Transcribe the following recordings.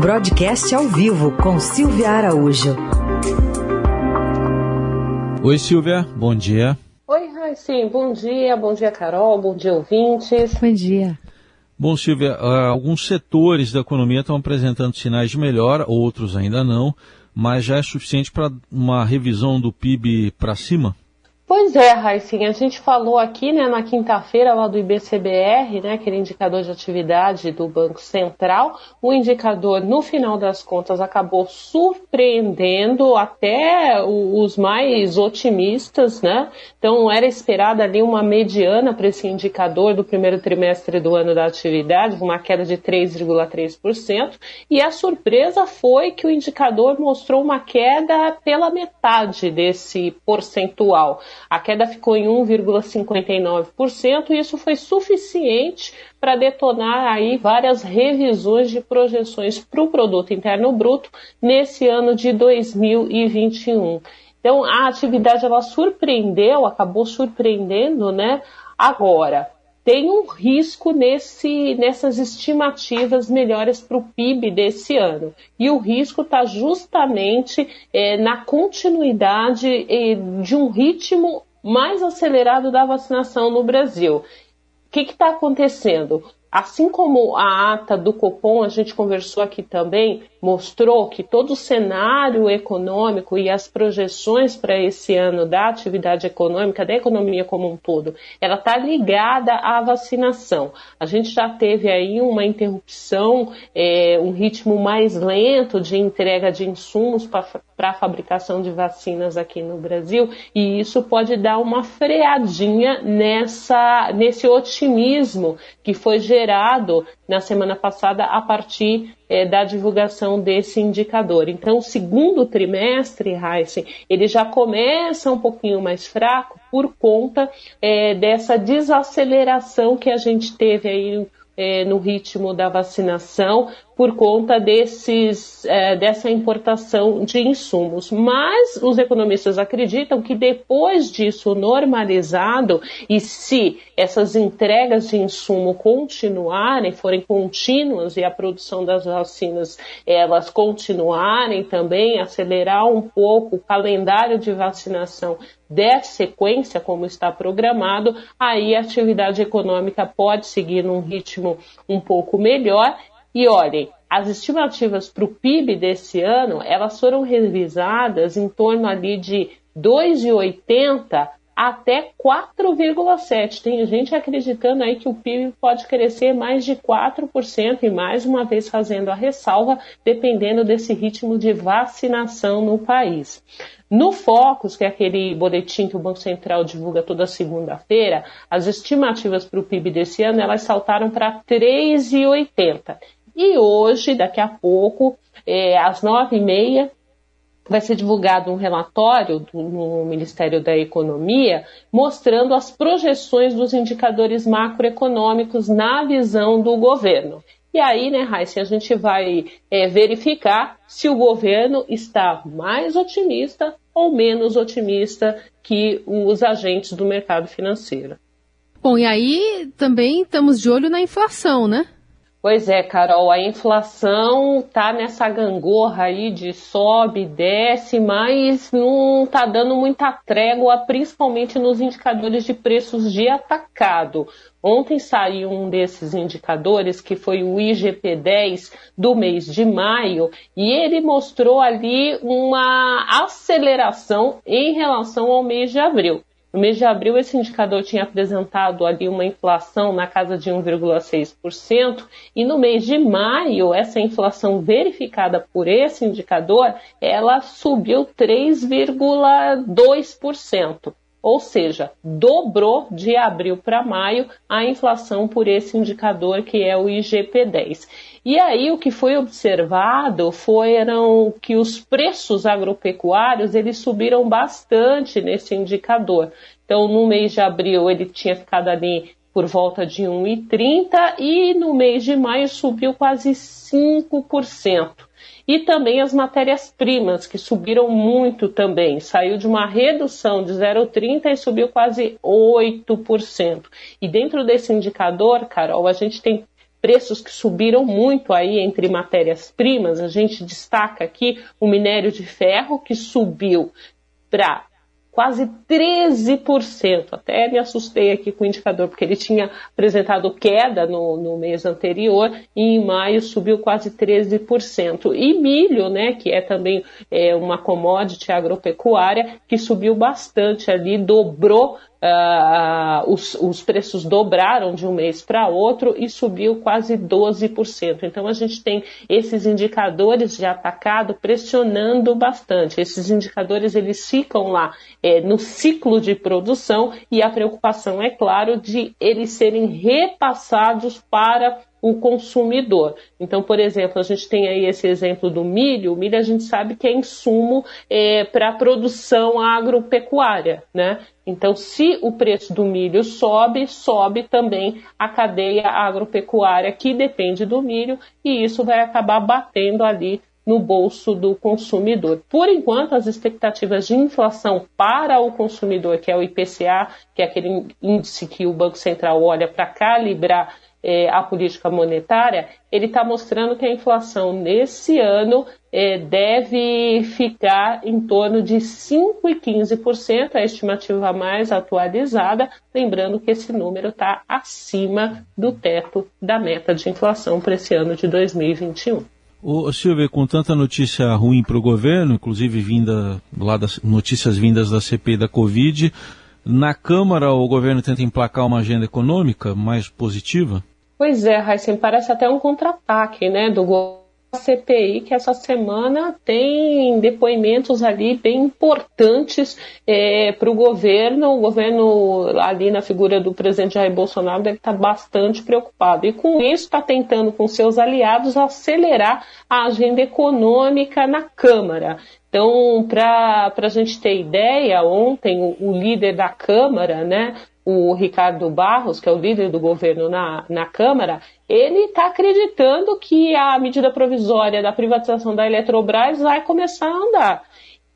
Broadcast ao vivo com Silvia Araújo. Oi, Silvia, bom dia. Oi, sim, bom dia, bom dia, Carol, bom dia, ouvintes. Bom dia. Bom, Silvia, ah, alguns setores da economia estão apresentando sinais de melhora, outros ainda não, mas já é suficiente para uma revisão do PIB para cima? Pois é, Raicinha, a gente falou aqui né, na quinta-feira lá do IBCBR, né, aquele indicador de atividade do Banco Central, o indicador, no final das contas, acabou surpreendendo até os mais otimistas, né? Então era esperada ali uma mediana para esse indicador do primeiro trimestre do ano da atividade, uma queda de 3,3%, e a surpresa foi que o indicador mostrou uma queda pela metade desse percentual. A queda ficou em 1,59% e isso foi suficiente para detonar aí várias revisões de projeções para o produto interno bruto nesse ano de 2021. Então a atividade ela surpreendeu, acabou surpreendendo, né? Agora, tem um risco nesse, nessas estimativas melhores para o PIB desse ano. E o risco está justamente é, na continuidade é, de um ritmo mais acelerado da vacinação no Brasil. O que está acontecendo? Assim como a ata do Copom, a gente conversou aqui também, mostrou que todo o cenário econômico e as projeções para esse ano da atividade econômica, da economia como um todo, ela está ligada à vacinação. A gente já teve aí uma interrupção, é, um ritmo mais lento de entrega de insumos para a fabricação de vacinas aqui no Brasil, e isso pode dar uma freadinha nessa, nesse otimismo que foi gerado na semana passada a partir é, da divulgação desse indicador. Então, o segundo trimestre, Heisen, ele já começa um pouquinho mais fraco por conta é, dessa desaceleração que a gente teve aí é, no ritmo da vacinação, por conta desses, é, dessa importação de insumos. Mas os economistas acreditam que depois disso normalizado, e se essas entregas de insumo continuarem, forem contínuas e a produção das vacinas elas continuarem também, acelerar um pouco o calendário de vacinação dessa sequência, como está programado, aí a atividade econômica pode seguir num ritmo um pouco melhor. E olhem, as estimativas para o PIB desse ano, elas foram revisadas em torno ali de 2,80 até 4,7. Tem gente acreditando aí que o PIB pode crescer mais de 4% e mais uma vez fazendo a ressalva, dependendo desse ritmo de vacinação no país. No Focus, que é aquele boletim que o Banco Central divulga toda segunda-feira, as estimativas para o PIB desse ano elas saltaram para 3,80. E hoje, daqui a pouco, é, às nove e meia, vai ser divulgado um relatório do, no Ministério da Economia mostrando as projeções dos indicadores macroeconômicos na visão do governo. E aí, né, Raíssa, a gente vai é, verificar se o governo está mais otimista ou menos otimista que os agentes do mercado financeiro. Bom, e aí também estamos de olho na inflação, né? Pois é, Carol, a inflação tá nessa gangorra aí de sobe, desce, mas não tá dando muita trégua, principalmente nos indicadores de preços de atacado. Ontem saiu um desses indicadores, que foi o IGP-10 do mês de maio, e ele mostrou ali uma aceleração em relação ao mês de abril. No mês de abril, esse indicador tinha apresentado ali uma inflação na casa de 1,6%, e no mês de maio, essa inflação verificada por esse indicador, ela subiu 3,2% ou seja, dobrou de abril para maio a inflação por esse indicador que é o IGP-10. E aí o que foi observado foram que os preços agropecuários eles subiram bastante nesse indicador. Então, no mês de abril ele tinha ficado ali por volta de 1,30 e no mês de maio subiu quase 5% e também as matérias-primas, que subiram muito também. Saiu de uma redução de 0,30 e subiu quase 8%. E dentro desse indicador, Carol, a gente tem preços que subiram muito aí entre matérias-primas. A gente destaca aqui o minério de ferro, que subiu para quase 13%. Até me assustei aqui com o indicador, porque ele tinha apresentado queda no, no mês anterior e em maio subiu quase 13%. E milho, né, que é também é, uma commodity agropecuária, que subiu bastante ali, dobrou Uh, os, os, preços dobraram de um mês para outro e subiu quase 12%. Então a gente tem esses indicadores de atacado pressionando bastante. Esses indicadores eles ficam lá é, no ciclo de produção e a preocupação é claro de eles serem repassados para o consumidor. Então, por exemplo, a gente tem aí esse exemplo do milho. O milho a gente sabe que é insumo é, para a produção agropecuária, né? Então, se o preço do milho sobe, sobe também a cadeia agropecuária que depende do milho e isso vai acabar batendo ali no bolso do consumidor. Por enquanto, as expectativas de inflação para o consumidor, que é o IPCA, que é aquele índice que o Banco Central olha para calibrar é, a política monetária, ele está mostrando que a inflação nesse ano é, deve ficar em torno de 5,15%, a estimativa mais atualizada, lembrando que esse número está acima do teto da meta de inflação para esse ano de 2021. Ô, Silvia, com tanta notícia ruim para o governo, inclusive vinda lá das notícias vindas da CPI da Covid, na Câmara o governo tenta emplacar uma agenda econômica mais positiva? Pois é, Heisen, parece até um contra-ataque né, do CPI que essa semana tem depoimentos ali bem importantes é, para o governo. O governo, ali na figura do presidente Jair Bolsonaro, deve estar bastante preocupado. E com isso está tentando, com seus aliados, acelerar a agenda econômica na Câmara. Então, para a gente ter ideia, ontem o, o líder da Câmara, né, o Ricardo Barros, que é o líder do governo na, na Câmara, ele está acreditando que a medida provisória da privatização da Eletrobras vai começar a andar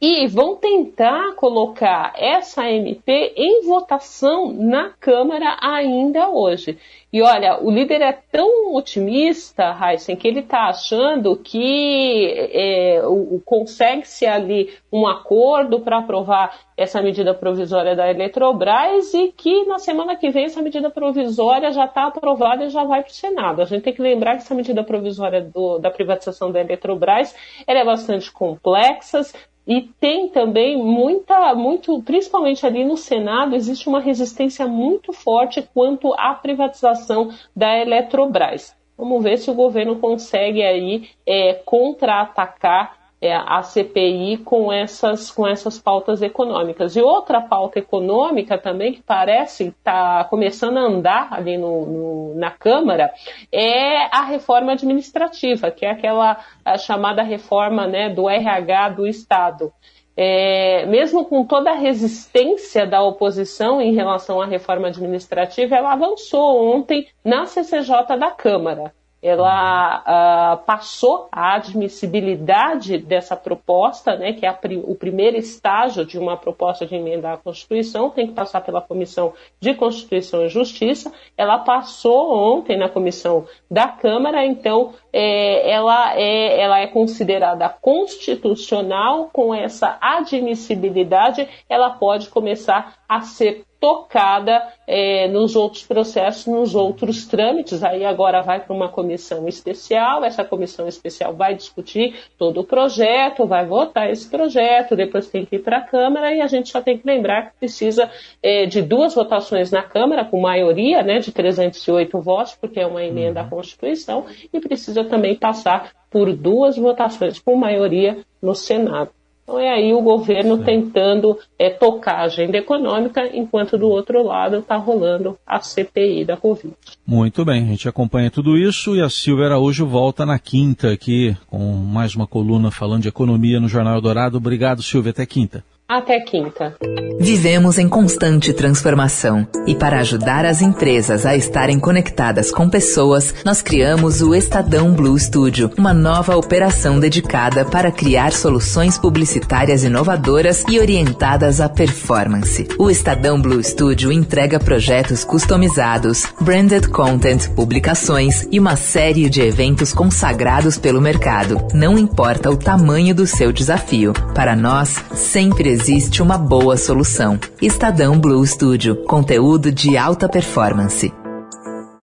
e vão tentar colocar essa MP em votação na Câmara ainda hoje. E olha, o líder é tão otimista, Heisen, que ele está achando que é, consegue-se ali um acordo para aprovar essa medida provisória da Eletrobras e que na semana que vem essa medida provisória já está aprovada e já vai para o Senado. A gente tem que lembrar que essa medida provisória do, da privatização da Eletrobras é bastante complexa, e tem também muita, muito, principalmente ali no Senado, existe uma resistência muito forte quanto à privatização da Eletrobras. Vamos ver se o governo consegue aí é, contra-atacar é, a CPI com essas, com essas pautas econômicas. E outra pauta econômica também que parece estar tá começando a andar ali no, no, na Câmara é a reforma administrativa, que é aquela chamada reforma né, do RH do Estado. É, mesmo com toda a resistência da oposição em relação à reforma administrativa, ela avançou ontem na CCJ da Câmara ela uh, passou a admissibilidade dessa proposta, né, que é o primeiro estágio de uma proposta de emenda à Constituição, tem que passar pela Comissão de Constituição e Justiça. Ela passou ontem na Comissão da Câmara, então é, ela, é, ela é considerada constitucional, com essa admissibilidade, ela pode começar a ser tocada é, nos outros processos, nos outros trâmites. Aí agora vai para uma comissão especial, essa comissão especial vai discutir todo o projeto, vai votar esse projeto, depois tem que ir para a Câmara e a gente só tem que lembrar que precisa é, de duas votações na Câmara, com maioria né, de 308 votos, porque é uma emenda à uhum. Constituição, e precisa também passar por duas votações com maioria no Senado. Então é aí o governo Sim. tentando é, tocar a agenda econômica, enquanto do outro lado está rolando a CPI da Covid. Muito bem, a gente acompanha tudo isso e a Silvia Araújo volta na quinta aqui com mais uma coluna falando de economia no Jornal Dourado. Obrigado, Silvia. Até quinta. Até quinta. Vivemos em constante transformação e para ajudar as empresas a estarem conectadas com pessoas, nós criamos o Estadão Blue Studio, uma nova operação dedicada para criar soluções publicitárias inovadoras e orientadas à performance. O Estadão Blue Studio entrega projetos customizados, branded content, publicações e uma série de eventos consagrados pelo mercado. Não importa o tamanho do seu desafio, para nós sempre existe uma boa solução. Estadão Blue Studio, conteúdo de alta performance.